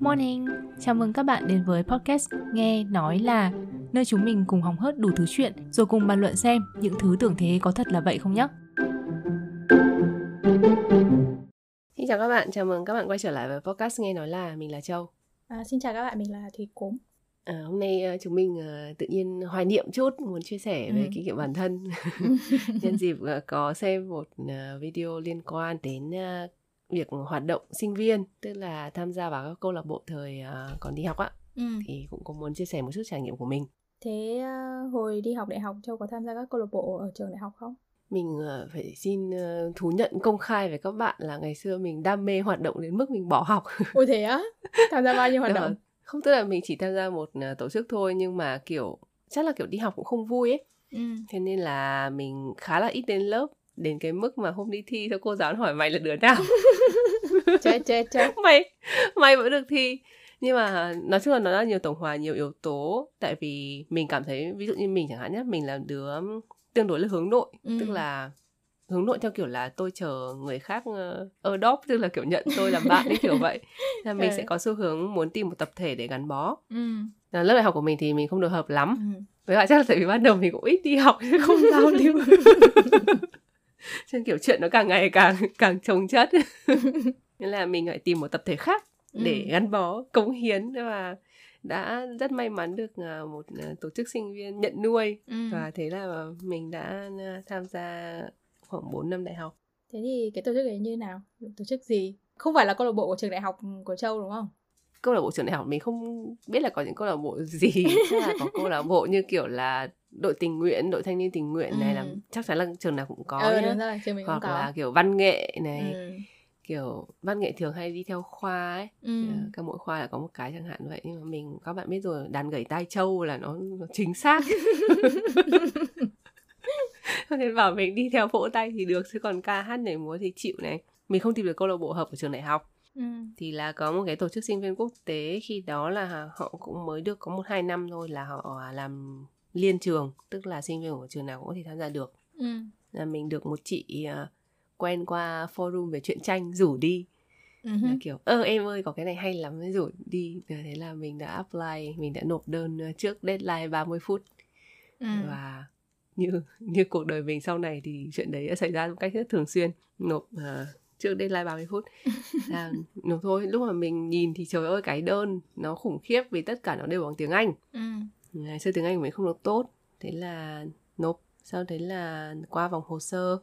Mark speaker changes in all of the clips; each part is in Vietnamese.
Speaker 1: Morning, chào mừng các bạn đến với podcast Nghe Nói Là Nơi chúng mình cùng hóng hớt đủ thứ chuyện Rồi cùng bàn luận xem những thứ tưởng thế có thật là vậy không nhé
Speaker 2: Xin chào các bạn, chào mừng các bạn quay trở lại với podcast Nghe Nói Là. Mình là Châu.
Speaker 3: À, Xin chào các bạn, mình là Thùy Cốm.
Speaker 2: À, hôm nay uh, chúng mình uh, tự nhiên hoài niệm chút muốn chia sẻ về ừ. kinh nghiệm bản thân. Nhân dịp uh, có xem một uh, video liên quan đến uh, việc hoạt động sinh viên tức là tham gia vào các câu lạc bộ thời uh, còn đi học á ừ. thì cũng có muốn chia sẻ một chút trải nghiệm của mình.
Speaker 3: Thế uh, hồi đi học đại học châu có tham gia các câu lạc bộ ở trường đại học không?
Speaker 2: Mình uh, phải xin uh, thú nhận công khai với các bạn là ngày xưa mình đam mê hoạt động đến mức mình bỏ học.
Speaker 3: Ôi thế á? Tham gia bao nhiêu hoạt động?
Speaker 2: không tức là mình chỉ tham gia một tổ chức thôi nhưng mà kiểu chắc là kiểu đi học cũng không vui ấy. Ừ. thế nên là mình khá là ít đến lớp đến cái mức mà hôm đi thi sao cô giáo hỏi mày là đứa nào?
Speaker 3: Chết chết chết.
Speaker 2: Mày mày vẫn được thi. Nhưng mà nói chung là nó là nhiều tổng hòa nhiều yếu tố. Tại vì mình cảm thấy ví dụ như mình chẳng hạn nhé mình là đứa tương đối là hướng nội. Ừ. tức là hướng nội theo kiểu là tôi chờ người khác uh, adopt tức là kiểu nhận tôi làm bạn ấy kiểu vậy. Là mình sẽ có xu hướng muốn tìm một tập thể để gắn bó. Ừ. lớp đại học của mình thì mình không được hợp lắm. Ừ. với lại chắc là tại vì ban đầu mình cũng ít đi học nên không giao lưu nên kiểu chuyện nó càng ngày càng càng trồng chất nên là mình phải tìm một tập thể khác để ừ. gắn bó cống hiến và đã rất may mắn được à, một à, tổ chức sinh viên nhận nuôi ừ. và thế là mình đã à, tham gia khoảng 4 năm đại học.
Speaker 3: Thế thì cái tổ chức ấy như nào? Tổ chức gì? Không phải là câu lạc bộ của trường đại học của Châu đúng không?
Speaker 2: Câu lạc bộ trường đại học mình không biết là có những câu lạc bộ gì, chắc là có câu lạc bộ như kiểu là đội tình nguyện, đội thanh niên tình nguyện ừ. này là chắc chắn là trường nào cũng có
Speaker 3: ừ, nhá. Đúng rồi, trường mình
Speaker 2: Hoặc
Speaker 3: cũng có.
Speaker 2: là kiểu văn nghệ này. Ừ kiểu văn nghệ thường hay đi theo khoa ấy ừ. Ờ, các mỗi khoa là có một cái chẳng hạn vậy nhưng mà mình các bạn biết rồi đàn gảy tai châu là nó, nó chính xác nên bảo mình đi theo vỗ tay thì được chứ còn ca hát nhảy múa thì chịu này mình không tìm được câu lạc bộ hợp ở trường đại học ừ. thì là có một cái tổ chức sinh viên quốc tế khi đó là họ cũng mới được có một hai năm thôi là họ làm liên trường tức là sinh viên của trường nào cũng có thể tham gia được ừ. là mình được một chị uh, quen qua forum về chuyện tranh rủ đi uh-huh. là kiểu ơ em ơi có cái này hay lắm mới rủ đi thế là mình đã apply mình đã nộp đơn ờ, trước deadline 30 phút uh. và như như cuộc đời mình sau này thì chuyện đấy đã xảy ra một cách rất thường xuyên nộp uh, trước deadline 30 phút là nộp thôi lúc mà mình nhìn thì trời ơi cái đơn nó khủng khiếp vì tất cả nó đều bằng tiếng Anh ừ. Ngày xưa tiếng Anh của mình không được tốt. Thế là nộp. Sau đấy là qua vòng hồ sơ.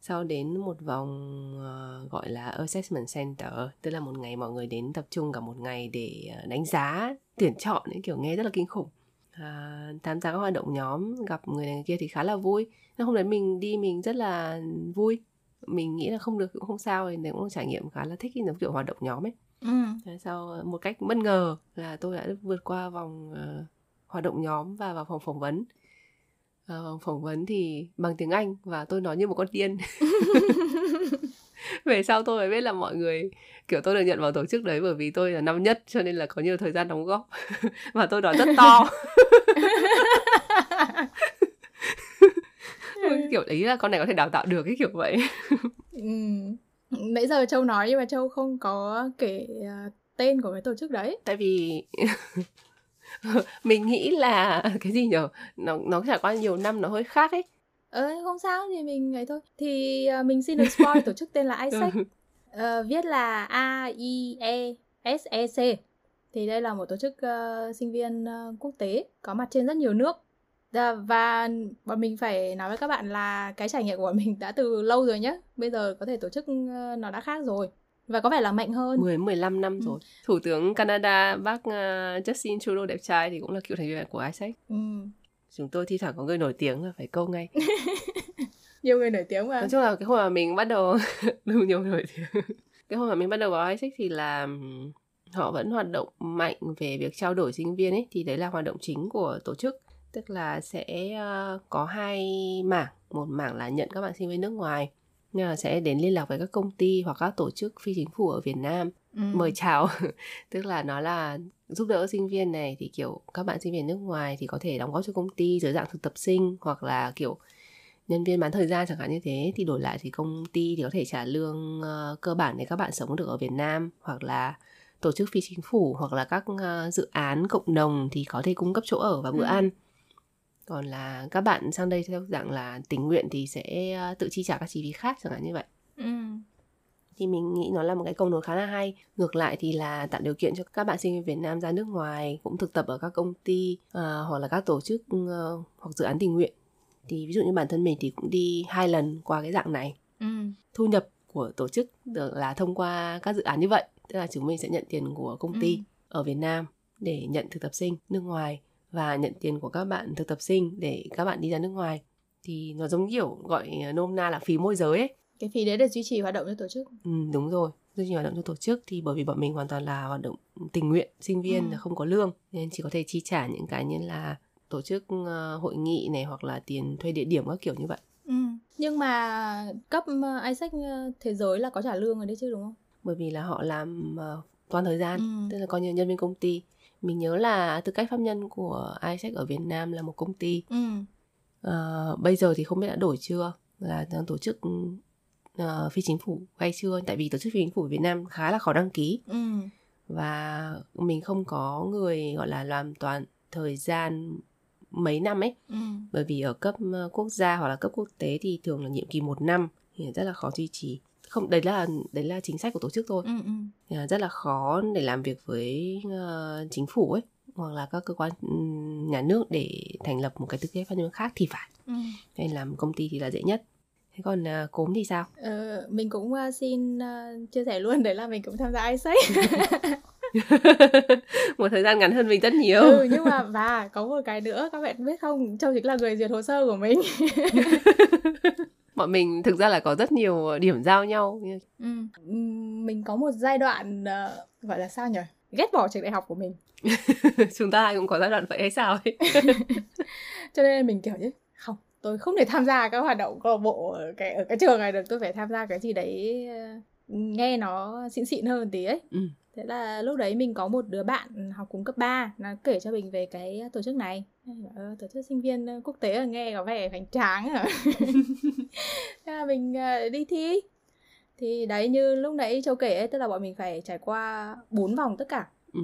Speaker 2: Sau đến một vòng uh, gọi là assessment center tức là một ngày mọi người đến tập trung cả một ngày để uh, đánh giá tuyển chọn những kiểu nghe rất là kinh khủng. À, tham gia các hoạt động nhóm gặp người này người kia thì khá là vui. Nhưng hôm đấy mình đi mình rất là vui. Mình nghĩ là không được cũng không sao thì cũng trải nghiệm khá là thích cái kiểu hoạt động nhóm ấy. Ừ. sau một cách bất ngờ là tôi đã vượt qua vòng uh, hoạt động nhóm và vào phòng phỏng vấn. Uh, phỏng vấn thì bằng tiếng Anh và tôi nói như một con điên. Về sau tôi mới biết là mọi người kiểu tôi được nhận vào tổ chức đấy bởi vì tôi là năm nhất cho nên là có nhiều thời gian đóng góp. Và tôi nói rất to. Kiểu đấy là con này có thể đào tạo được cái kiểu vậy.
Speaker 3: Ừ. nãy giờ châu nói nhưng mà châu không có kể uh, tên của cái tổ chức đấy.
Speaker 2: Tại vì mình nghĩ là cái gì nhở? Nó nó trải qua nhiều năm nó hơi khác ấy.
Speaker 3: Ờ không sao thì mình ấy thôi. Thì uh, mình xin được spoil tổ chức tên là ISEC uh, viết là A I E S E C. Thì đây là một tổ chức uh, sinh viên uh, quốc tế có mặt trên rất nhiều nước. Và bọn mình phải nói với các bạn là cái trải nghiệm của bọn mình đã từ lâu rồi nhé bây giờ có thể tổ chức nó đã khác rồi và có vẻ là mạnh hơn
Speaker 2: 10 15 năm ừ. rồi. Thủ tướng Canada bác uh, Justin Trudeau đẹp trai thì cũng là cựu thành viên của ISEC. Ừ. Chúng tôi thi thoảng có người nổi tiếng là phải câu ngay.
Speaker 3: nhiều người nổi tiếng mà.
Speaker 2: Nói chung là cái hồi mà mình bắt đầu đủ nhiều nổi tiếng. cái hồi mà mình bắt đầu vào ISEC thì là họ vẫn hoạt động mạnh về việc trao đổi sinh viên ấy thì đấy là hoạt động chính của tổ chức tức là sẽ uh, có hai mảng một mảng là nhận các bạn sinh viên nước ngoài nhưng mà sẽ đến liên lạc với các công ty hoặc các tổ chức phi chính phủ ở Việt Nam ừ. mời chào tức là nó là giúp đỡ sinh viên này thì kiểu các bạn sinh viên nước ngoài thì có thể đóng góp cho công ty dưới dạng thực tập sinh hoặc là kiểu nhân viên bán thời gian chẳng hạn như thế thì đổi lại thì công ty thì có thể trả lương uh, cơ bản để các bạn sống được ở Việt Nam hoặc là tổ chức phi chính phủ hoặc là các uh, dự án cộng đồng thì có thể cung cấp chỗ ở và bữa ừ. ăn còn là các bạn sang đây theo dạng là tình nguyện thì sẽ uh, tự chi trả các chi phí khác chẳng hạn như vậy ừ. thì mình nghĩ nó là một cái cầu nối khá là hay ngược lại thì là tạo điều kiện cho các bạn sinh viên Việt Nam ra nước ngoài cũng thực tập ở các công ty uh, hoặc là các tổ chức uh, hoặc dự án tình nguyện thì ví dụ như bản thân mình thì cũng đi hai lần qua cái dạng này ừ. thu nhập của tổ chức được là thông qua các dự án như vậy tức là chúng mình sẽ nhận tiền của công ty ừ. ở Việt Nam để nhận thực tập sinh nước ngoài và nhận tiền của các bạn thực tập sinh để các bạn đi ra nước ngoài. Thì nó giống kiểu gọi nôm na là phí môi giới ấy.
Speaker 3: Cái phí đấy để duy trì hoạt động cho tổ chức.
Speaker 2: Ừ, đúng rồi. Duy trì hoạt động cho tổ chức thì bởi vì bọn mình hoàn toàn là hoạt động tình nguyện sinh viên ừ. là không có lương. Nên chỉ có thể chi trả những cái như là tổ chức uh, hội nghị này hoặc là tiền thuê địa điểm các kiểu như vậy.
Speaker 3: Ừ. nhưng mà cấp uh, Isaac thế giới là có trả lương rồi đấy chứ đúng không?
Speaker 2: Bởi vì là họ làm toàn thời gian ừ. tức là coi như nhân viên công ty mình nhớ là tư cách pháp nhân của Isaac ở Việt Nam là một công ty ừ. uh, bây giờ thì không biết đã đổi chưa là đang tổ chức uh, phi chính phủ hay chưa tại vì tổ chức phi chính phủ Việt Nam khá là khó đăng ký ừ. và mình không có người gọi là làm toàn thời gian mấy năm ấy ừ. bởi vì ở cấp quốc gia hoặc là cấp quốc tế thì thường là nhiệm kỳ một năm thì rất là khó duy trì không đấy là đấy là chính sách của tổ chức thôi. Ừ, ừ. rất là khó để làm việc với uh, chính phủ ấy hoặc là các cơ quan nhà nước để thành lập một cái tư cách pháp nhân khác thì phải. Ừ. nên làm công ty thì là dễ nhất. Thế còn uh, cốm thì sao?
Speaker 3: Ờ, mình cũng uh, xin uh, chia sẻ luôn đấy là mình cũng tham gia ISEC
Speaker 2: một thời gian ngắn hơn mình rất nhiều.
Speaker 3: Ừ nhưng mà và có một cái nữa các bạn biết không? Châu chính là người duyệt hồ sơ của mình
Speaker 2: bọn mình thực ra là có rất nhiều điểm giao nhau.
Speaker 3: Ừ. mình có một giai đoạn uh, gọi là sao nhỉ? Ghét bỏ trường đại học của mình.
Speaker 2: Chúng ta ai cũng có giai đoạn vậy hay sao ấy?
Speaker 3: Cho nên mình kiểu như không tôi không thể tham gia các hoạt động câu lạc bộ ở cái ở cái trường này được. Tôi phải tham gia cái gì đấy uh, nghe nó xịn xịn hơn tí ấy. Ừ. thế là lúc đấy mình có một đứa bạn học cùng cấp 3 nó kể cho mình về cái tổ chức này. Ờ, tổ chức sinh viên quốc tế là nghe có vẻ hoành tráng à. Thế là mình ờ, đi thi. Thì đấy như lúc nãy châu kể ấy, tức là bọn mình phải trải qua bốn vòng tất cả. Ừ.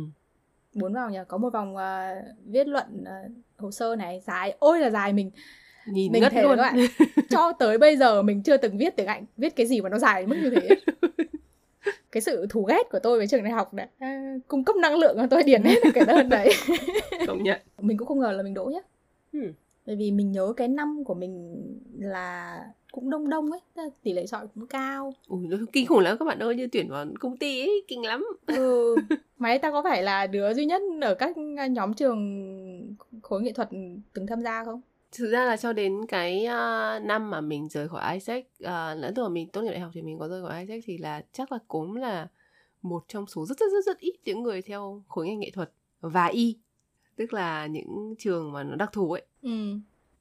Speaker 3: bốn vòng nhỉ có một vòng uh, viết luận uh, hồ sơ này dài ôi là dài mình.
Speaker 2: Nhìn mình ngất luôn.
Speaker 3: các bạn cho tới bây giờ mình chưa từng viết tiếng anh viết cái gì mà nó dài mức như thế cái sự thù ghét của tôi với trường đại học đã à, cung cấp năng lượng cho tôi điền hết cái đơn đấy.
Speaker 2: Công nhận.
Speaker 3: Mình cũng không ngờ là mình đỗ nhá. Hmm. bởi vì mình nhớ cái năm của mình là cũng đông đông ấy tỷ lệ chọi cũng cao.
Speaker 2: Ui kinh khủng lắm các bạn ơi như tuyển vào công ty ấy kinh lắm.
Speaker 3: Ừ. Máy ta có phải là đứa duy nhất ở các nhóm trường khối nghệ thuật từng tham gia không
Speaker 2: thực ra là cho đến cái uh, năm mà mình rời khỏi Isaac uh, lẫn từ mình tốt nghiệp đại học thì mình có rời khỏi Isaac thì là chắc là cũng là một trong số rất rất rất rất ít những người theo khối ngành nghệ thuật và y tức là những trường mà nó đặc thù ấy. Ừ.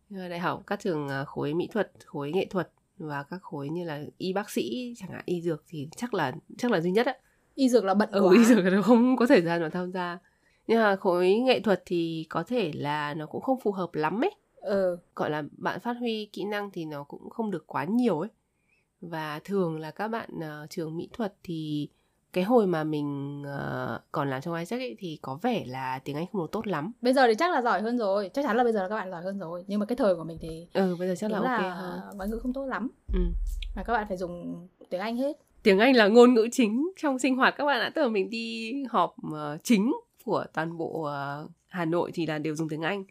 Speaker 2: đại học các trường khối mỹ thuật khối nghệ thuật và các khối như là y bác sĩ chẳng hạn y dược thì chắc là chắc là duy nhất á.
Speaker 3: Y dược là bận
Speaker 2: ừ,
Speaker 3: quá.
Speaker 2: y dược là không có thời gian mà tham gia. Nhưng mà khối nghệ thuật thì có thể là nó cũng không phù hợp lắm ấy ừ. gọi là bạn phát huy kỹ năng thì nó cũng không được quá nhiều ấy và thường là các bạn uh, trường mỹ thuật thì cái hồi mà mình uh, còn làm trong Isaac ấy thì có vẻ là tiếng Anh không được tốt lắm.
Speaker 3: Bây giờ thì chắc là giỏi hơn rồi, chắc chắn là bây giờ là các bạn giỏi hơn rồi. Nhưng mà cái thời của mình thì
Speaker 2: ừ bây giờ chắc là ok là hơn.
Speaker 3: ngoại ngữ không tốt lắm. Ừ. Mà các bạn phải dùng tiếng Anh hết.
Speaker 2: Tiếng Anh là ngôn ngữ chính trong sinh hoạt các bạn ạ. Tức là mình đi họp uh, chính của toàn bộ uh, Hà Nội thì là đều dùng tiếng Anh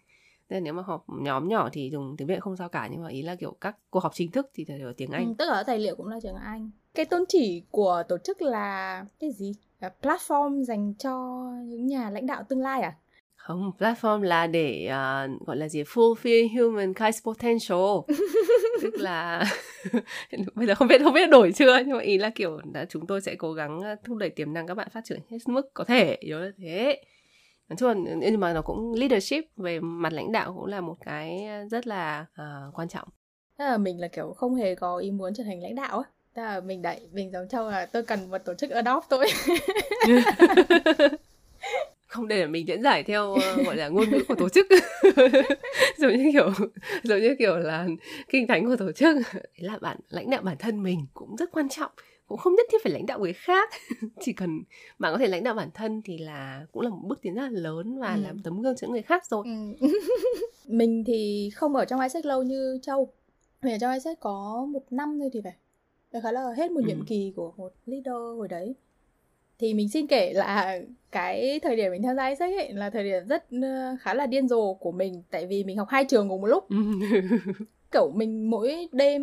Speaker 2: nên nếu mà họp nhóm nhỏ thì dùng tiếng việt không sao cả nhưng mà ý là kiểu các cuộc họp chính thức thì phải ở tiếng anh.
Speaker 3: ừ, tất cả tài liệu cũng là tiếng anh. Cái tôn chỉ của tổ chức là cái gì? Là platform dành cho những nhà lãnh đạo tương lai à?
Speaker 2: Không platform là để uh, gọi là gì? Fulfill humankind's potential. Tức là bây giờ không biết không biết đổi chưa nhưng mà ý là kiểu là chúng tôi sẽ cố gắng thúc đẩy tiềm năng các bạn phát triển hết mức có thể yếu là thế nói chung là nhưng mà nó cũng leadership về mặt lãnh đạo cũng là một cái rất là uh, quan trọng.
Speaker 3: Tức là mình là kiểu không hề có ý muốn trở thành lãnh đạo á. Tức là mình đẩy mình giống châu là tôi cần một tổ chức adopt tôi
Speaker 2: không để mình diễn giải theo uh, gọi là ngôn ngữ của tổ chức. Giống như kiểu giống như kiểu là kinh thánh của tổ chức. Đấy là bạn lãnh đạo bản thân mình cũng rất quan trọng cũng không nhất thiết phải lãnh đạo người khác. Chỉ cần bạn có thể lãnh đạo bản thân thì là cũng là một bước tiến rất là lớn và ừ. làm tấm gương cho người khác rồi. Ừ.
Speaker 3: mình thì không ở trong ISEC lâu như châu. Mình ở trong ISEC có một năm thôi thì phải. Đại khái là hết một ừ. nhiệm kỳ của một leader hồi đấy. Thì mình xin kể là cái thời điểm mình tham gia ISEC ấy là thời điểm rất uh, khá là điên rồ của mình. Tại vì mình học hai trường cùng một lúc. Kiểu mình mỗi đêm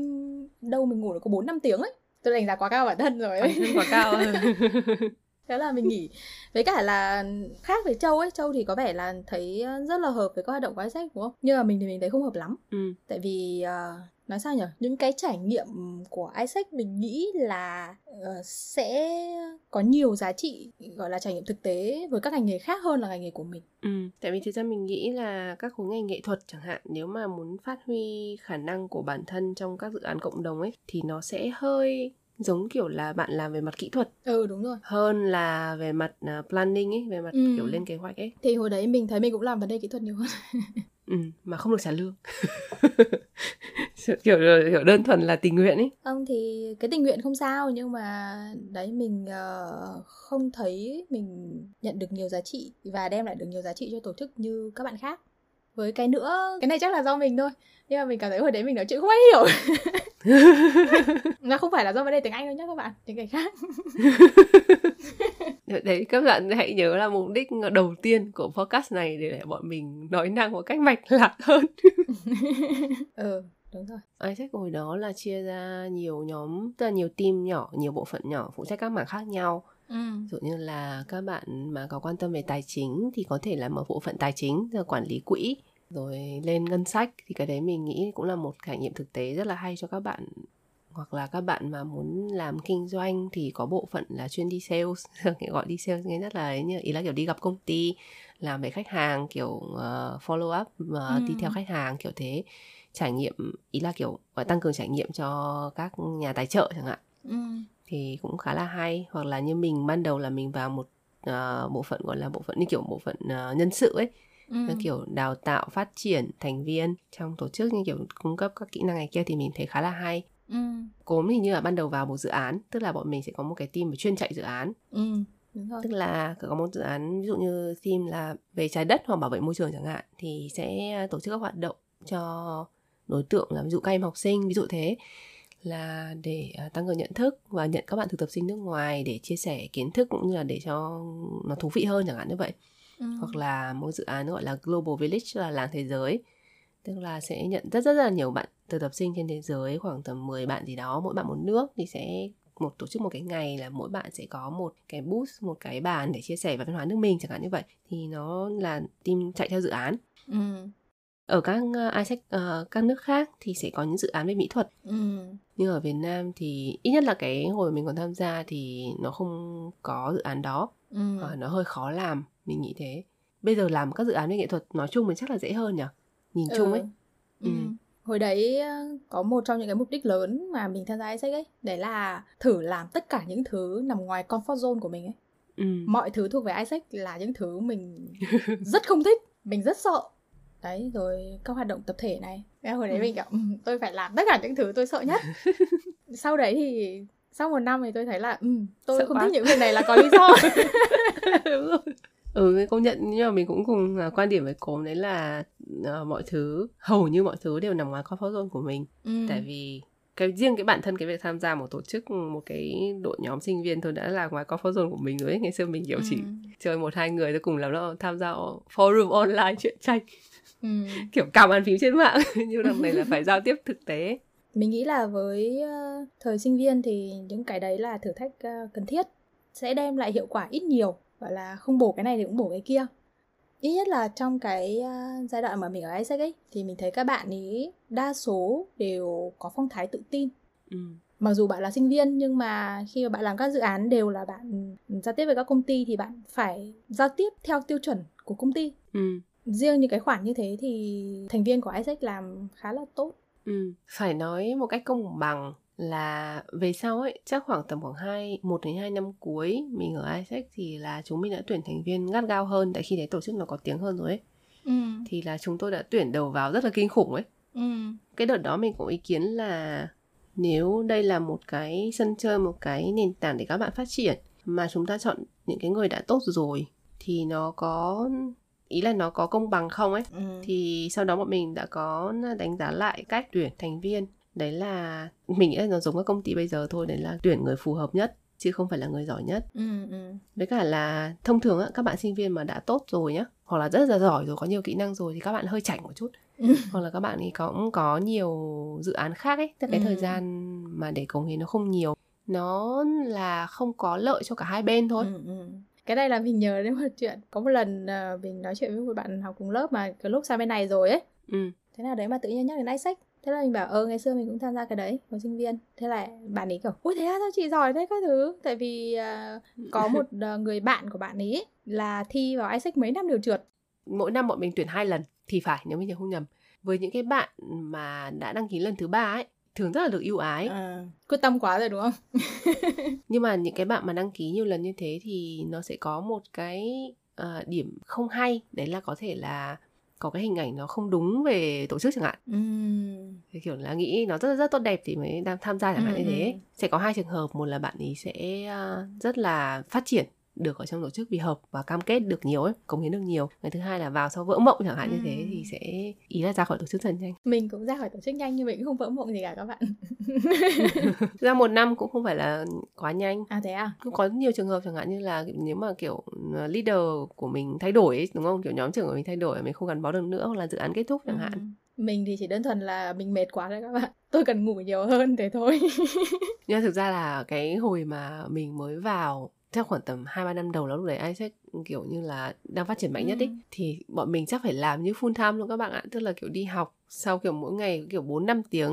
Speaker 3: đâu mình ngủ được có bốn năm tiếng ấy tôi đánh giá quá cao bản thân rồi
Speaker 2: bản thân quá cao.
Speaker 3: Thế là mình nghỉ. Với cả là khác với châu ấy châu thì có vẻ là thấy rất là hợp với các hoạt động của sách đúng không? Nhưng mà mình thì mình thấy không hợp lắm. Ừ. tại vì uh, nói sao nhỉ? Những cái trải nghiệm của Isaac mình nghĩ là uh, sẽ có nhiều giá trị gọi là trải nghiệm thực tế với các ngành nghề khác hơn là ngành nghề của mình.
Speaker 2: Ừ, tại vì thực ra mình nghĩ là các khối ngành nghệ thuật chẳng hạn nếu mà muốn phát huy khả năng của bản thân trong các dự án cộng đồng ấy thì nó sẽ hơi giống kiểu là bạn làm về mặt kỹ thuật
Speaker 3: ừ đúng rồi.
Speaker 2: hơn là về mặt uh, planning ấy về mặt ừ. kiểu lên kế hoạch ấy.
Speaker 3: Thì hồi đấy mình thấy mình cũng làm vấn đề kỹ thuật nhiều hơn.
Speaker 2: Ừ mà không được trả lương kiểu kiểu đơn thuần là tình nguyện ấy
Speaker 3: không thì cái tình nguyện không sao nhưng mà đấy mình uh, không thấy mình nhận được nhiều giá trị và đem lại được nhiều giá trị cho tổ chức như các bạn khác. Với cái nữa cái này chắc là do mình thôi nhưng mà mình cảm thấy hồi đấy mình nói chuyện không ai hiểu. Nó không phải là do vấn đề tiếng anh đâu nhé các bạn tiếng cái khác.
Speaker 2: Đấy các bạn hãy nhớ là mục đích đầu tiên của podcast này để, để bọn mình nói năng một cách mạch lạc hơn.
Speaker 3: Ừ đúng rồi.
Speaker 2: Isaac hồi đó là chia ra nhiều nhóm tức là nhiều team nhỏ nhiều bộ phận nhỏ phụ trách các mảng khác nhau. Ừ. dụ như là các bạn mà có quan tâm về tài chính thì có thể là mở bộ phận tài chính rồi quản lý quỹ rồi lên ngân sách. Thì cái đấy mình nghĩ cũng là một trải nghiệm thực tế rất là hay cho các bạn. Hoặc là các bạn mà muốn làm kinh doanh thì có bộ phận là chuyên đi sales gọi đi sales nghe rất là ấy như ý là kiểu đi gặp công ty làm với khách hàng kiểu uh, follow up uh, ừ. đi theo khách hàng kiểu thế trải nghiệm ý là kiểu uh, tăng cường trải nghiệm cho các nhà tài trợ chẳng hạn ừ. thì cũng khá là hay hoặc là như mình ban đầu là mình vào một uh, bộ phận gọi là bộ phận như kiểu bộ phận uh, nhân sự ấy ừ. kiểu đào tạo phát triển thành viên trong tổ chức như kiểu cung cấp các kỹ năng này kia thì mình thấy khá là hay ừ. cốm thì như là ban đầu vào một dự án tức là bọn mình sẽ có một cái team chuyên chạy dự án ừ. Đúng rồi. tức là có một dự án ví dụ như team là về trái đất hoặc bảo vệ môi trường chẳng hạn thì sẽ tổ chức các hoạt động cho đối tượng là ví dụ các em học sinh ví dụ thế là để uh, tăng cường nhận thức và nhận các bạn thực tập sinh nước ngoài để chia sẻ kiến thức cũng như là để cho nó thú vị hơn chẳng hạn như vậy ừ. hoặc là một dự án gọi là Global Village là làng thế giới tức là sẽ nhận rất rất, rất là nhiều bạn thực tập sinh trên thế giới khoảng tầm 10 bạn gì đó mỗi bạn một nước thì sẽ một tổ chức một cái ngày là mỗi bạn sẽ có một cái booth một cái bàn để chia sẻ về văn hóa nước mình chẳng hạn như vậy thì nó là team chạy theo dự án ừ. Ở các uh, ISEC uh, các nước khác thì sẽ có những dự án về mỹ thuật ừ. nhưng ở Việt Nam thì ít nhất là cái hồi mình còn tham gia thì nó không có dự án đó ừ. uh, nó hơi khó làm mình nghĩ thế bây giờ làm các dự án về nghệ thuật nói chung thì chắc là dễ hơn nhỉ nhìn ừ. chung ấy
Speaker 3: ừ. ừ. hồi đấy có một trong những cái mục đích lớn mà mình tham gia Isaac ấy đấy là thử làm tất cả những thứ nằm ngoài comfort zone của mình ấy ừ. mọi thứ thuộc về Isaac là những thứ mình rất không thích mình rất sợ đấy rồi các hoạt động tập thể này hồi đấy ừ. mình kiểu tôi phải làm tất cả những thứ tôi sợ nhất sau đấy thì sau một năm thì tôi thấy là um, tôi sợ không quá. thích những việc này là có lý do
Speaker 2: đúng rồi ừ công nhận nhưng mà mình cũng cùng uh, quan điểm với cốm đấy là uh, mọi thứ hầu như mọi thứ đều nằm ngoài comfort zone của mình ừ. tại vì cái riêng cái bản thân cái việc tham gia một tổ chức một cái đội nhóm sinh viên thôi đã là ngoài comfort zone của mình rồi ấy. ngày xưa mình kiểu ừ. chỉ chơi một hai người tôi cùng làm đó tham gia forum online chuyện tranh ừ. kiểu cào bàn phím trên mạng. Nhưng lần này là phải giao tiếp thực tế.
Speaker 3: Mình nghĩ là với uh, thời sinh viên thì những cái đấy là thử thách uh, cần thiết. Sẽ đem lại hiệu quả ít nhiều. Gọi là không bổ cái này thì cũng bổ cái kia. Ít nhất là trong cái uh, giai đoạn mà mình ở ISEC ấy thì mình thấy các bạn ấy đa số đều có phong thái tự tin. Ừ. mặc dù bạn là sinh viên nhưng mà khi mà bạn làm các dự án đều là bạn giao tiếp với các công ty thì bạn phải giao tiếp theo tiêu chuẩn của công ty. Ừ. riêng những cái khoản như thế thì thành viên của ISEC làm khá là tốt
Speaker 2: ừ. phải nói một cách công bằng là về sau ấy chắc khoảng tầm khoảng hai một đến hai năm cuối mình ở ISEC thì là chúng mình đã tuyển thành viên gắt gao hơn tại khi đấy tổ chức nó có tiếng hơn rồi ấy ừ. thì là chúng tôi đã tuyển đầu vào rất là kinh khủng ấy ừ. cái đợt đó mình có ý kiến là nếu đây là một cái sân chơi một cái nền tảng để các bạn phát triển mà chúng ta chọn những cái người đã tốt rồi thì nó có ý là nó có công bằng không ấy ừ. thì sau đó bọn mình đã có đánh giá lại cách tuyển thành viên đấy là mình nghĩ là nó giống các công ty bây giờ thôi đấy là tuyển người phù hợp nhất chứ không phải là người giỏi nhất ừ, ừ. với cả là thông thường á các bạn sinh viên mà đã tốt rồi nhá hoặc là rất là giỏi rồi có nhiều kỹ năng rồi thì các bạn hơi chảnh một chút ừ. hoặc là các bạn ấy cũng có nhiều dự án khác ấy tức cái ừ. thời gian mà để cống hiến nó không nhiều nó là không có lợi cho cả hai bên thôi ừ,
Speaker 3: ừ cái này là mình nhớ đến một chuyện. Có một lần uh, mình nói chuyện với một bạn học cùng lớp mà cái lúc sang bên này rồi ấy. Ừ. thế nào đấy mà tự nhiên nhắc đến ISEC thế là mình bảo ờ ngày xưa mình cũng tham gia cái đấy hồi sinh viên. Thế là bạn ấy kiểu ui thế à sao chị giỏi thế các thứ? Tại vì uh, có một uh, người bạn của bạn ấy là thi vào ISEC mấy năm đều trượt.
Speaker 2: Mỗi năm bọn mình tuyển hai lần thì phải nếu mình nhớ không nhầm. Với những cái bạn mà đã đăng ký lần thứ ba ấy thường rất là được ưu ái. À,
Speaker 3: quyết tâm quá rồi đúng không?
Speaker 2: Nhưng mà những cái bạn mà đăng ký nhiều lần như thế thì nó sẽ có một cái uh, điểm không hay. Đấy là có thể là có cái hình ảnh nó không đúng về tổ chức chẳng hạn. Uhm. thì kiểu là nghĩ nó rất rất tốt đẹp thì mới đang tham gia chẳng hạn uhm. như thế. sẽ có hai trường hợp một là bạn ấy sẽ uh, rất là phát triển được ở trong tổ chức vì hợp và cam kết được nhiều ấy cống hiến được nhiều. Ngày thứ hai là vào sau vỡ mộng chẳng hạn ừ. như thế thì sẽ ý là ra khỏi tổ chức dần nhanh.
Speaker 3: Mình cũng ra khỏi tổ chức nhanh nhưng mình cũng không vỡ mộng gì cả các bạn.
Speaker 2: Ra một năm cũng không phải là quá nhanh.
Speaker 3: À thế à?
Speaker 2: Cũng có nhiều trường hợp chẳng hạn như là nếu mà kiểu ờ, leader của mình thay đổi ấy, đúng không? Kiểu nhóm trưởng của mình thay đổi mình không gắn bó được nữa hoặc là dự án kết thúc chẳng ừ. hạn
Speaker 3: mình thì chỉ đơn thuần là mình mệt quá đấy các bạn. Tôi cần ngủ nhiều hơn thế thôi.
Speaker 2: Nhưng thực ra là cái hồi mà mình mới vào theo khoảng tầm hai ba năm đầu là lúc đấy Isaac kiểu như là đang phát triển mạnh nhất ý ừ. thì bọn mình chắc phải làm như full time luôn các bạn ạ tức là kiểu đi học sau kiểu mỗi ngày kiểu 4 5 tiếng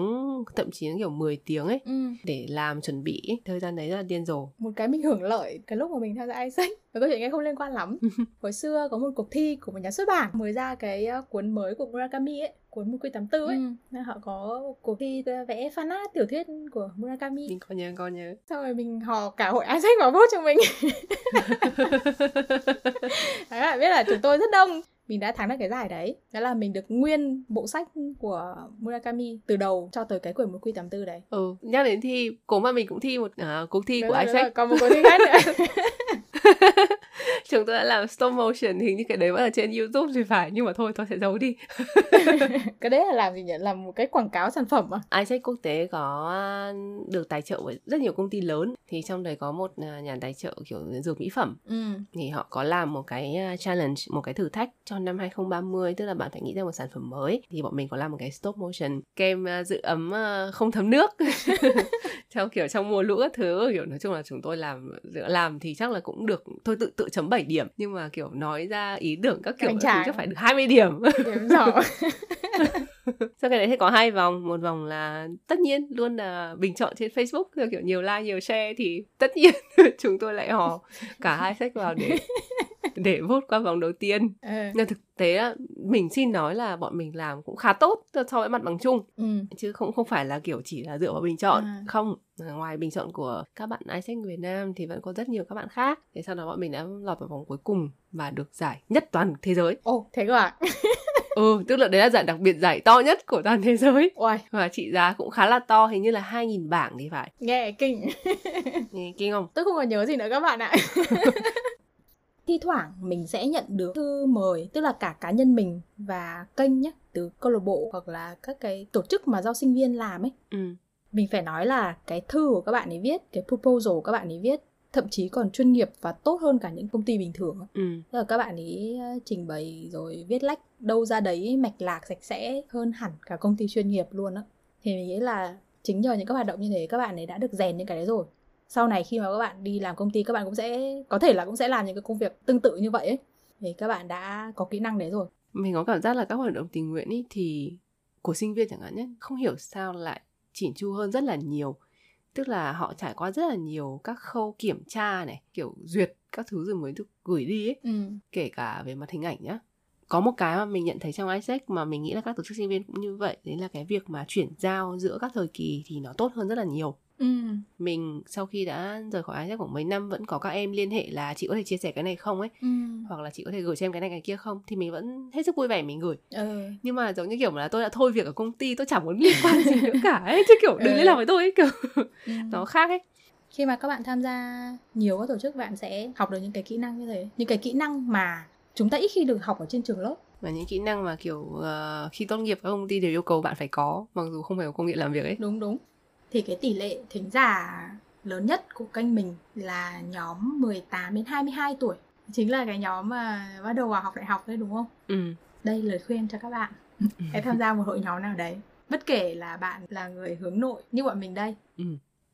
Speaker 2: thậm chí kiểu 10 tiếng ấy ừ. để làm chuẩn bị ấy. thời gian đấy rất là điên rồ.
Speaker 3: Một cái mình hưởng lợi cái lúc mà mình tham gia Isaac và câu chuyện nghe không liên quan lắm. Hồi xưa có một cuộc thi của một nhà xuất bản mới ra cái ờ, cuốn mới của Murakami ấy, cuốn Một Quy 84 ấy. Ừ. Họ có cuộc thi vẽ fan art tiểu thuyết của Murakami.
Speaker 2: Mình có nhớ, có nhớ.
Speaker 3: Xong rồi mình họ cả hội Isaac vào vote cho mình. Các bạn biết là chúng tôi rất đông mình đã thắng được cái giải đấy. Đó là mình được nguyên bộ sách của Murakami từ đầu cho tới cái quyển một quy 84 đấy.
Speaker 2: Ừ nhắc đến thi cố mà mình cũng thi một uh, cuộc thi đúng của Isaac
Speaker 3: còn một cuộc thi khác nữa
Speaker 2: chúng tôi đã làm stop motion hình như cái đấy vẫn ở trên youtube thì phải nhưng mà thôi tôi sẽ giấu đi.
Speaker 3: Cái đấy là làm gì nhỉ? Làm một cái quảng cáo sản phẩm
Speaker 2: à? Isaac quốc tế có được tài trợ bởi rất nhiều công ty lớn. Thì trong đấy có một à, nhà tài trợ kiểu dược mỹ phẩm. Ừ. thì họ có làm một cái à, challenge một cái thử thách cho năm 2030 tức là bạn phải nghĩ ra một sản phẩm mới. Thì bọn mình có làm một cái stop motion kem uh, giữ ấm không thấm nước. Theo kiểu trong mùa lũ các thứ kiểu nói chung là chúng tôi làm làm thì chắc là cũng được thôi tự tự chấm 7 điểm. Nhưng mà kiểu nói ra ý tưởng các kiểu thì chắc phải được 20 điểm. Điểm sau cái đấy thì có hai vòng. Một vòng là tất nhiên luôn là bình chọn trên facebook. Kiểu nhiều like nhiều share thì tất nhiên chúng tôi lại hò cả hai sách vào để để vote qua vòng đầu tiên. Ừ. nhưng thực tế mình xin nói là bọn mình làm cũng khá tốt so với mặt bằng chung. Ừ. chứ không không phải là kiểu chỉ là dựa vào bình chọn. À. không ngoài bình chọn của các bạn Isaac Việt Nam thì vẫn có rất nhiều các bạn khác. Thế sau đó bọn mình đã lọt vào vòng cuối cùng và được giải nhất toàn thế giới.
Speaker 3: Ồ oh, thế cơ à?
Speaker 2: Ừ tức là đấy là giải đặc biệt giải to nhất của toàn thế giới. Uầy. và trị giá cũng khá là to hình như là 2.000 bảng thì phải.
Speaker 3: Nghe kinh.
Speaker 2: Nghe kinh không?
Speaker 3: Tôi không còn nhớ gì nữa các bạn ạ thi thoảng mình sẽ nhận được thư mời tức là cả cá nhân mình và kênh nhé từ câu lạc bộ hoặc là các cái tổ chức mà do sinh viên làm ấy ừ. mình phải nói là cái thư của các bạn ấy viết cái proposal của các bạn ấy viết thậm chí còn chuyên nghiệp và tốt hơn cả những công ty bình thường ừ. tức là các bạn ấy ờ, trình bày rồi viết lách đâu ra đấy mạch lạc sạch sẽ hơn hẳn cả công ty chuyên nghiệp luôn á thì mình nghĩ là chính nhờ những các hoạt động như thế các bạn ấy đã được rèn những cái đấy rồi sau này khi mà các bạn đi làm công ty các bạn cũng sẽ có thể là cũng sẽ làm những cái công việc tương tự như vậy ấy. Thì các bạn đã có kỹ năng đấy rồi.
Speaker 2: Mình có cảm giác là các hoạt động tình nguyện ý thì của sinh viên chẳng hạn nhé không hiểu sao lại chỉn chu hơn rất là nhiều. Tức là họ trải qua rất là nhiều các khâu kiểm tra này kiểu duyệt các thứ rồi mới được gửi đi ấy. Ừ. kể cả về mặt hình ảnh nhá. Có một cái mà mình nhận thấy trong ISEC mà mình nghĩ là các tổ chức sinh viên cũng như vậy đấy là cái việc mà chuyển giao giữa các thời kỳ thì nó tốt hơn rất là nhiều Ừ. mình sau khi đã rời khỏi ISEC khoảng mấy năm vẫn có các em liên hệ là chị có thể chia sẻ cái này không ấy ừ. hoặc là chị có thể gửi cho em cái này cái kia không thì mình vẫn hết sức vui vẻ mình gửi ừ. nhưng mà giống như kiểu là tôi đã thôi việc ở công ty tôi chẳng muốn liên quan gì nữa cả ấy chứ kiểu đừng ừ. liên lạc với tôi ấy kiểu ừ. nó khác ấy
Speaker 3: khi mà các bạn tham gia nhiều các tổ chức bạn sẽ học được những cái kỹ năng như thế những cái kỹ năng mà chúng ta ít khi được học ở trên trường lớp
Speaker 2: và những kỹ năng mà kiểu uh, khi tốt nghiệp các công ty đều yêu cầu bạn phải có mặc dù không phải có công nghệ làm việc ấy
Speaker 3: đúng đúng thì cái tỷ lệ thính giả lớn nhất của kênh mình là nhóm 18 đến 22 tuổi chính là cái nhóm mà bắt đầu vào học đại học đấy đúng không? Ừ. Đây lời khuyên cho các bạn hãy tham gia một hội nhóm nào đấy bất kể là bạn là người hướng nội như bọn mình đây. Ừ.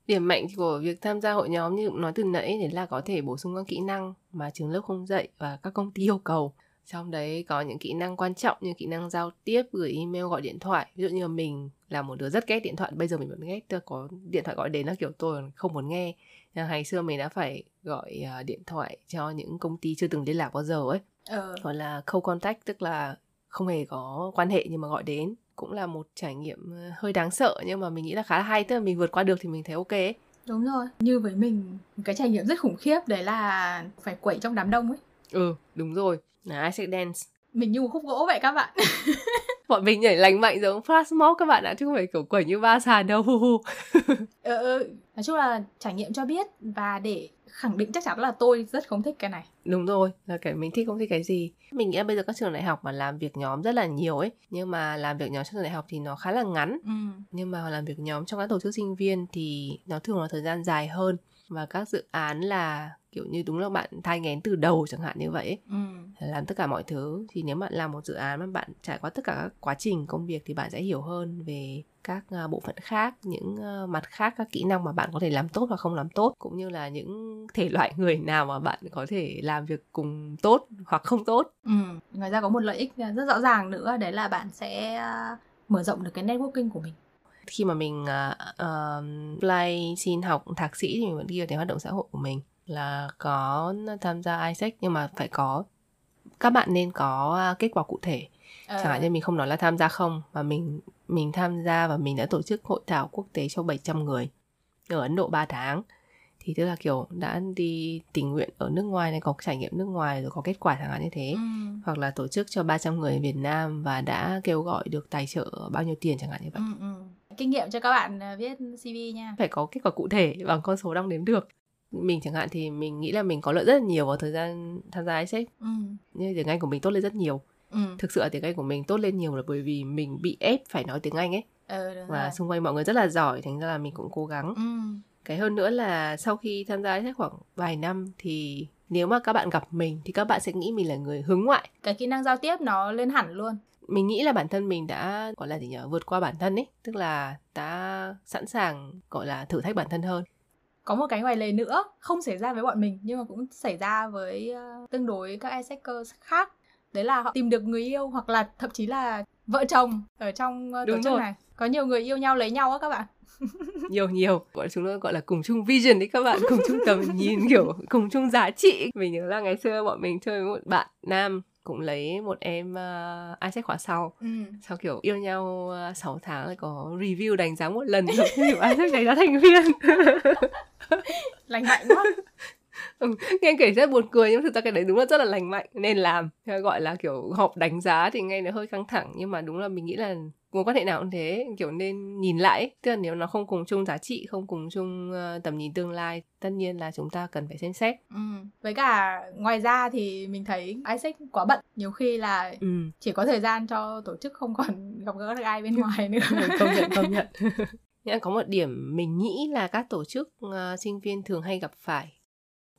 Speaker 2: Điểm mạnh của việc tham gia hội nhóm như nói từ nãy đấy là có thể bổ sung các kỹ năng mà trường lớp không dạy và các công ty yêu cầu trong đấy có những kỹ năng quan trọng như kỹ năng giao tiếp gửi email gọi điện thoại. Ví dụ như mình là một đứa rất ghét điện thoại bây giờ mình vẫn ghét có điện thoại gọi đến là kiểu tôi không muốn nghe. Nhưng ngày xưa mình đã phải gọi uh, điện thoại cho những công ty chưa từng liên lạc bao giờ ấy. Ừ. gọi là co contact tức là không hề có quan hệ nhưng mà gọi đến. Cũng là một trải nghiệm ờ, hơi đáng sợ nhưng mà mình nghĩ là khá là hay tức là mình vượt qua được thì mình thấy ok ấy.
Speaker 3: đúng rồi. Như với mình cái trải nghiệm rất khủng khiếp đấy là phải quẩy trong đám đông ấy
Speaker 2: ừ đúng rồi. Là Isaac Dance.
Speaker 3: Mình như một khúc gỗ vậy các bạn.
Speaker 2: Bọn mình nhảy lành mạnh giống flash mob các bạn ạ chứ không phải kiểu quẩy như ba sàn đâu.
Speaker 3: Ừ, ừ. nói chung là trải nghiệm cho biết và để khẳng định chắc chắn là tôi rất không thích cái này.
Speaker 2: Đúng rồi là cái mình thích không thích cái gì. Mình nghĩ là bây giờ các trường đại học mà làm việc nhóm rất là nhiều ấy nhưng mà làm việc nhóm trong trường đại học thì nó khá là ngắn. Ừ. nhưng mà làm việc nhóm trong các tổ chức sinh viên thì nó thường là thời gian dài hơn và các dự án là kiểu như đúng là bạn thai nghén từ đầu chẳng hạn như vậy ừ. làm tất cả mọi thứ thì nếu bạn làm một dự án mà bạn trải qua tất cả các quá trình công việc thì bạn sẽ hiểu hơn về các uh, bộ phận khác những uh, mặt khác các kỹ năng mà bạn có thể làm tốt và không làm tốt cũng như là những thể loại người nào mà bạn có thể làm việc cùng tốt hoặc không tốt
Speaker 3: ừ. ngoài ra có một lợi ích rất rõ ràng nữa đấy là bạn sẽ mở rộng được cái networking của mình
Speaker 2: khi mà mình uh, apply xin học thạc sĩ thì mình vẫn ghi vào cái hoạt động xã hội của mình là có tham gia ISEC nhưng mà phải có các bạn nên có à, kết quả cụ thể à. chẳng hạn như mình không nói là tham gia không mà mình mình tham gia và mình đã tổ chức hội thảo quốc tế cho 700 người ở Ấn Độ 3 tháng thì tức là kiểu đã đi tình nguyện ở nước ngoài này có trải nghiệm nước ngoài rồi có kết quả chẳng hạn như thế ừ. hoặc là tổ chức cho 300 người ở Việt Nam và đã kêu gọi được tài trợ bao nhiêu tiền chẳng hạn như vậy ừ, ừ.
Speaker 3: Kinh nghiệm cho các bạn à, viết CV nha
Speaker 2: phải có kết quả cụ thể bằng con số đong đếm được mình chẳng hạn thì mình nghĩ là mình có lợi rất là nhiều vào thời gian tham gia ISEC ừ. như tiếng Anh của mình tốt lên rất nhiều ừ. thực sự là tiếng Anh của mình tốt lên nhiều là bởi vì mình bị ép phải nói tiếng Anh ấy ừ, và rồi. xung quanh mọi người rất là giỏi thành ra là mình cũng cố gắng ừ. cái hơn nữa là sau khi tham gia ISEC khoảng vài năm thì nếu mà các bạn gặp mình thì các bạn sẽ nghĩ mình là người hướng ngoại
Speaker 3: cái kỹ năng giao tiếp nó lên hẳn luôn
Speaker 2: mình nghĩ là bản thân mình đã gọi là gì nhỉ vượt qua bản thân ấy tức là đã sẵn sàng gọi là thử thách bản thân hơn.
Speaker 3: Có một cái ngoài lề nữa không xảy ra với bọn mình nhưng mà cũng xảy ra với uh, tương đối các e-seekers khác. Đấy là họ tìm được người yêu hoặc là thậm chí là vợ chồng ở trong uh, tổ chức này. Có nhiều người yêu nhau lấy nhau á các bạn.
Speaker 2: Nhiều nhiều. Bọn chúng nó gọi là cùng chung vision đấy các bạn cùng chung tầm nhìn kiểu cùng chung giá trị. Mình nhớ là ngày xưa bọn mình chơi với một bạn nam cũng lấy một em uh, Isaac khóa sau. Ừ. sau kiểu yêu nhau uh, 6 tháng lại có review đánh giá một lần rồi Isaac đánh giá thành viên.
Speaker 3: Lành mạnh quá
Speaker 2: ừ, nghe kể rất buồn cười nhưng thực ra cái đấy đúng là rất là lành mạnh nên làm gọi là kiểu họp đánh giá thì nghe nó hơi căng thẳng nhưng mà đúng là mình nghĩ là mối quan hệ nào cũng thế kiểu nên nhìn lại tức là nếu nó không cùng chung giá trị không cùng chung uh, tầm nhìn tương lai tất nhiên là chúng ta cần phải xem xét ừ.
Speaker 3: với cả ngoài ra thì mình thấy Isaac quá bận nhiều khi là ừ. chỉ có thời gian cho tổ chức không còn gặp gỡ được ai bên ngoài nữa
Speaker 2: công nhận công nhận nhưng có một điểm mình nghĩ là các tổ chức uh, sinh viên thường hay gặp phải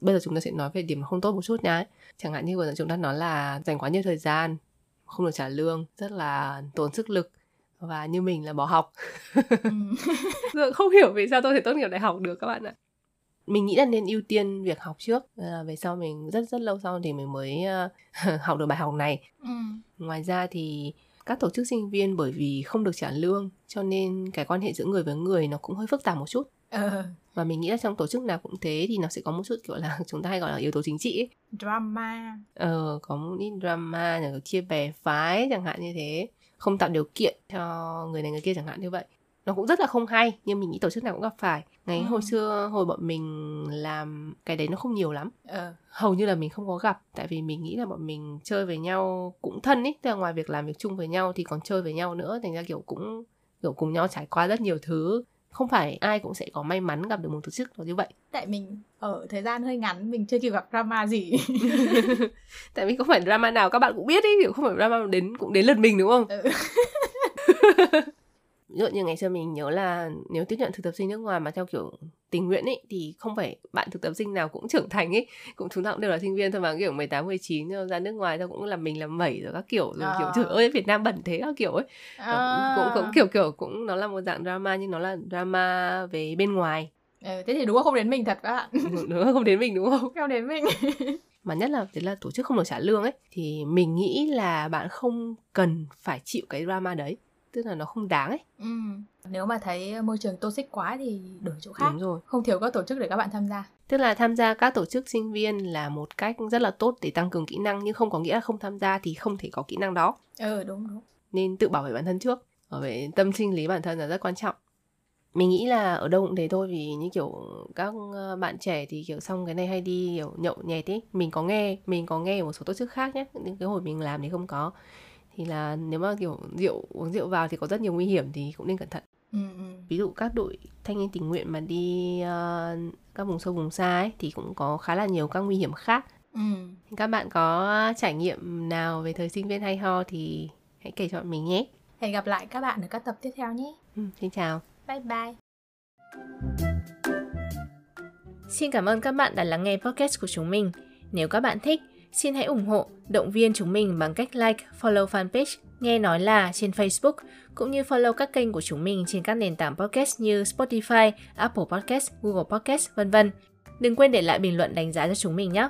Speaker 2: bây giờ chúng ta sẽ nói về điểm không tốt một chút nhá chẳng hạn như vừa chúng ta nói là dành quá nhiều thời gian không được trả lương rất là tốn sức lực và như mình là bỏ học. Ừ. không hiểu vì sao tôi thể tốt nghiệp đại học được các bạn ạ. Mình nghĩ là nên ưu tiên việc học trước à, về sau mình rất rất lâu sau thì mình mới uh, học được bài học này. Ừ. ngoài ra thì các tổ chức sinh viên bởi vì không được trả lương cho nên cái quan hệ giữa người với người nó cũng hơi phức tạp một chút.
Speaker 3: Ờ
Speaker 2: và mình nghĩ là trong tổ chức nào cũng thế thì nó sẽ có một chút kiểu là chúng ta hay gọi là yếu tố chính trị ấy.
Speaker 3: drama.
Speaker 2: Ờ có một ít drama là chia bè phái chẳng hạn như thế. Không tạo điều kiện cho người này người kia chẳng hạn như vậy. Nó cũng rất là không hay nhưng mình nghĩ tổ chức nào cũng gặp phải. Ngày ừ. hồi xưa hồi bọn mình làm cái đấy nó không nhiều lắm. Ừ. hầu như là mình không có gặp. Tại vì mình nghĩ là bọn mình chơi với nhau cũng thân ý. Tức là ngoài việc làm việc chung với nhau thì còn chơi với nhau nữa. Thành ra kiểu cũng kiểu cùng nhau trải qua rất nhiều thứ không phải ai cũng sẽ có may mắn gặp được một tổ chức như vậy.
Speaker 3: Tại mình ở thời gian hơi ngắn mình chưa kịp gặp drama gì.
Speaker 2: Tại vì không phải drama nào các bạn cũng biết ý kiểu không phải drama đến cũng đến lượt mình đúng không? Ừ. ví dụ như ngày xưa mình nhớ là nếu tiếp nhận thực tập sinh nước ngoài mà theo kiểu tình nguyện ấy thì không phải bạn thực tập sinh nào cũng trưởng thành ấy cũng chúng ta cũng đều là sinh viên thôi mà kiểu 18 19 rồi ra nước ngoài thôi cũng là mình làm mẩy rồi các kiểu rồi à. kiểu trời ơi Việt Nam bẩn thế các kiểu ấy. À. cũng cũng kiểu kiểu cũng nó là một dạng drama nhưng nó là drama về bên ngoài.
Speaker 3: Ừ, thế thì đúng không đến mình thật các bạn.
Speaker 2: Đúng không đến mình đúng không?
Speaker 3: Không đến mình.
Speaker 2: Mà nhất là đấy là tổ chức không được trả lương ấy thì mình nghĩ là bạn không cần phải chịu cái drama đấy tức là nó không đáng ấy. Ừ.
Speaker 3: nếu mà thấy môi trường toxic quá thì đổi chỗ khác. Đúng rồi. không thiếu các tổ chức để các bạn tham gia.
Speaker 2: Tức là tham gia các tổ chức sinh viên là một cách rất là tốt để tăng cường kỹ năng nhưng không có nghĩa là không tham gia thì không thể có kỹ năng đó.
Speaker 3: Ừ đúng đúng.
Speaker 2: Nên tự bảo vệ bản thân trước. Bảo vệ tâm sinh lý bản thân là rất quan trọng. Mình nghĩ là ở đâu cũng thế thôi vì như kiểu các ờ, bạn trẻ thì kiểu xong cái này hay đi kiểu nhậu nhẹt ấy. Mình có nghe mình có nghe một số tổ chức khác nhé. Những cái hồi mình làm thì không có thì là nếu mà kiểu rượu uống rượu vào thì có rất nhiều nguy hiểm thì cũng nên cẩn thận ừ, ừ. ví dụ các đội thanh niên tình nguyện mà đi uh, các vùng sâu vùng xa ấy thì cũng có khá là nhiều các nguy hiểm khác ừ. các bạn có trải nghiệm nào về thời sinh viên hay ho thì hãy kể cho mình nhé
Speaker 3: hẹn gặp lại các bạn ở các tập tiếp theo nhé
Speaker 2: ừ, xin chào
Speaker 3: bye bye
Speaker 1: Xin cảm ơn các bạn đã lắng nghe podcast của chúng mình. Nếu các bạn thích, Xin hãy ủng hộ, động viên chúng mình bằng cách like, follow fanpage Nghe Nói Là trên Facebook, cũng như follow các kênh của chúng mình trên các nền tảng podcast như Spotify, Apple Podcast, Google Podcast, vân vân. Đừng quên để lại bình luận đánh giá cho chúng mình nhé.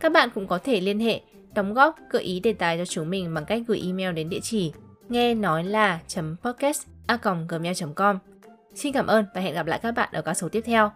Speaker 1: Các bạn cũng có thể liên hệ, đóng góp, gợi ý đề tài cho chúng mình bằng cách gửi email đến địa chỉ nghe nói là podcast a gmail com Xin cảm ơn và hẹn gặp lại các bạn ở các số tiếp theo.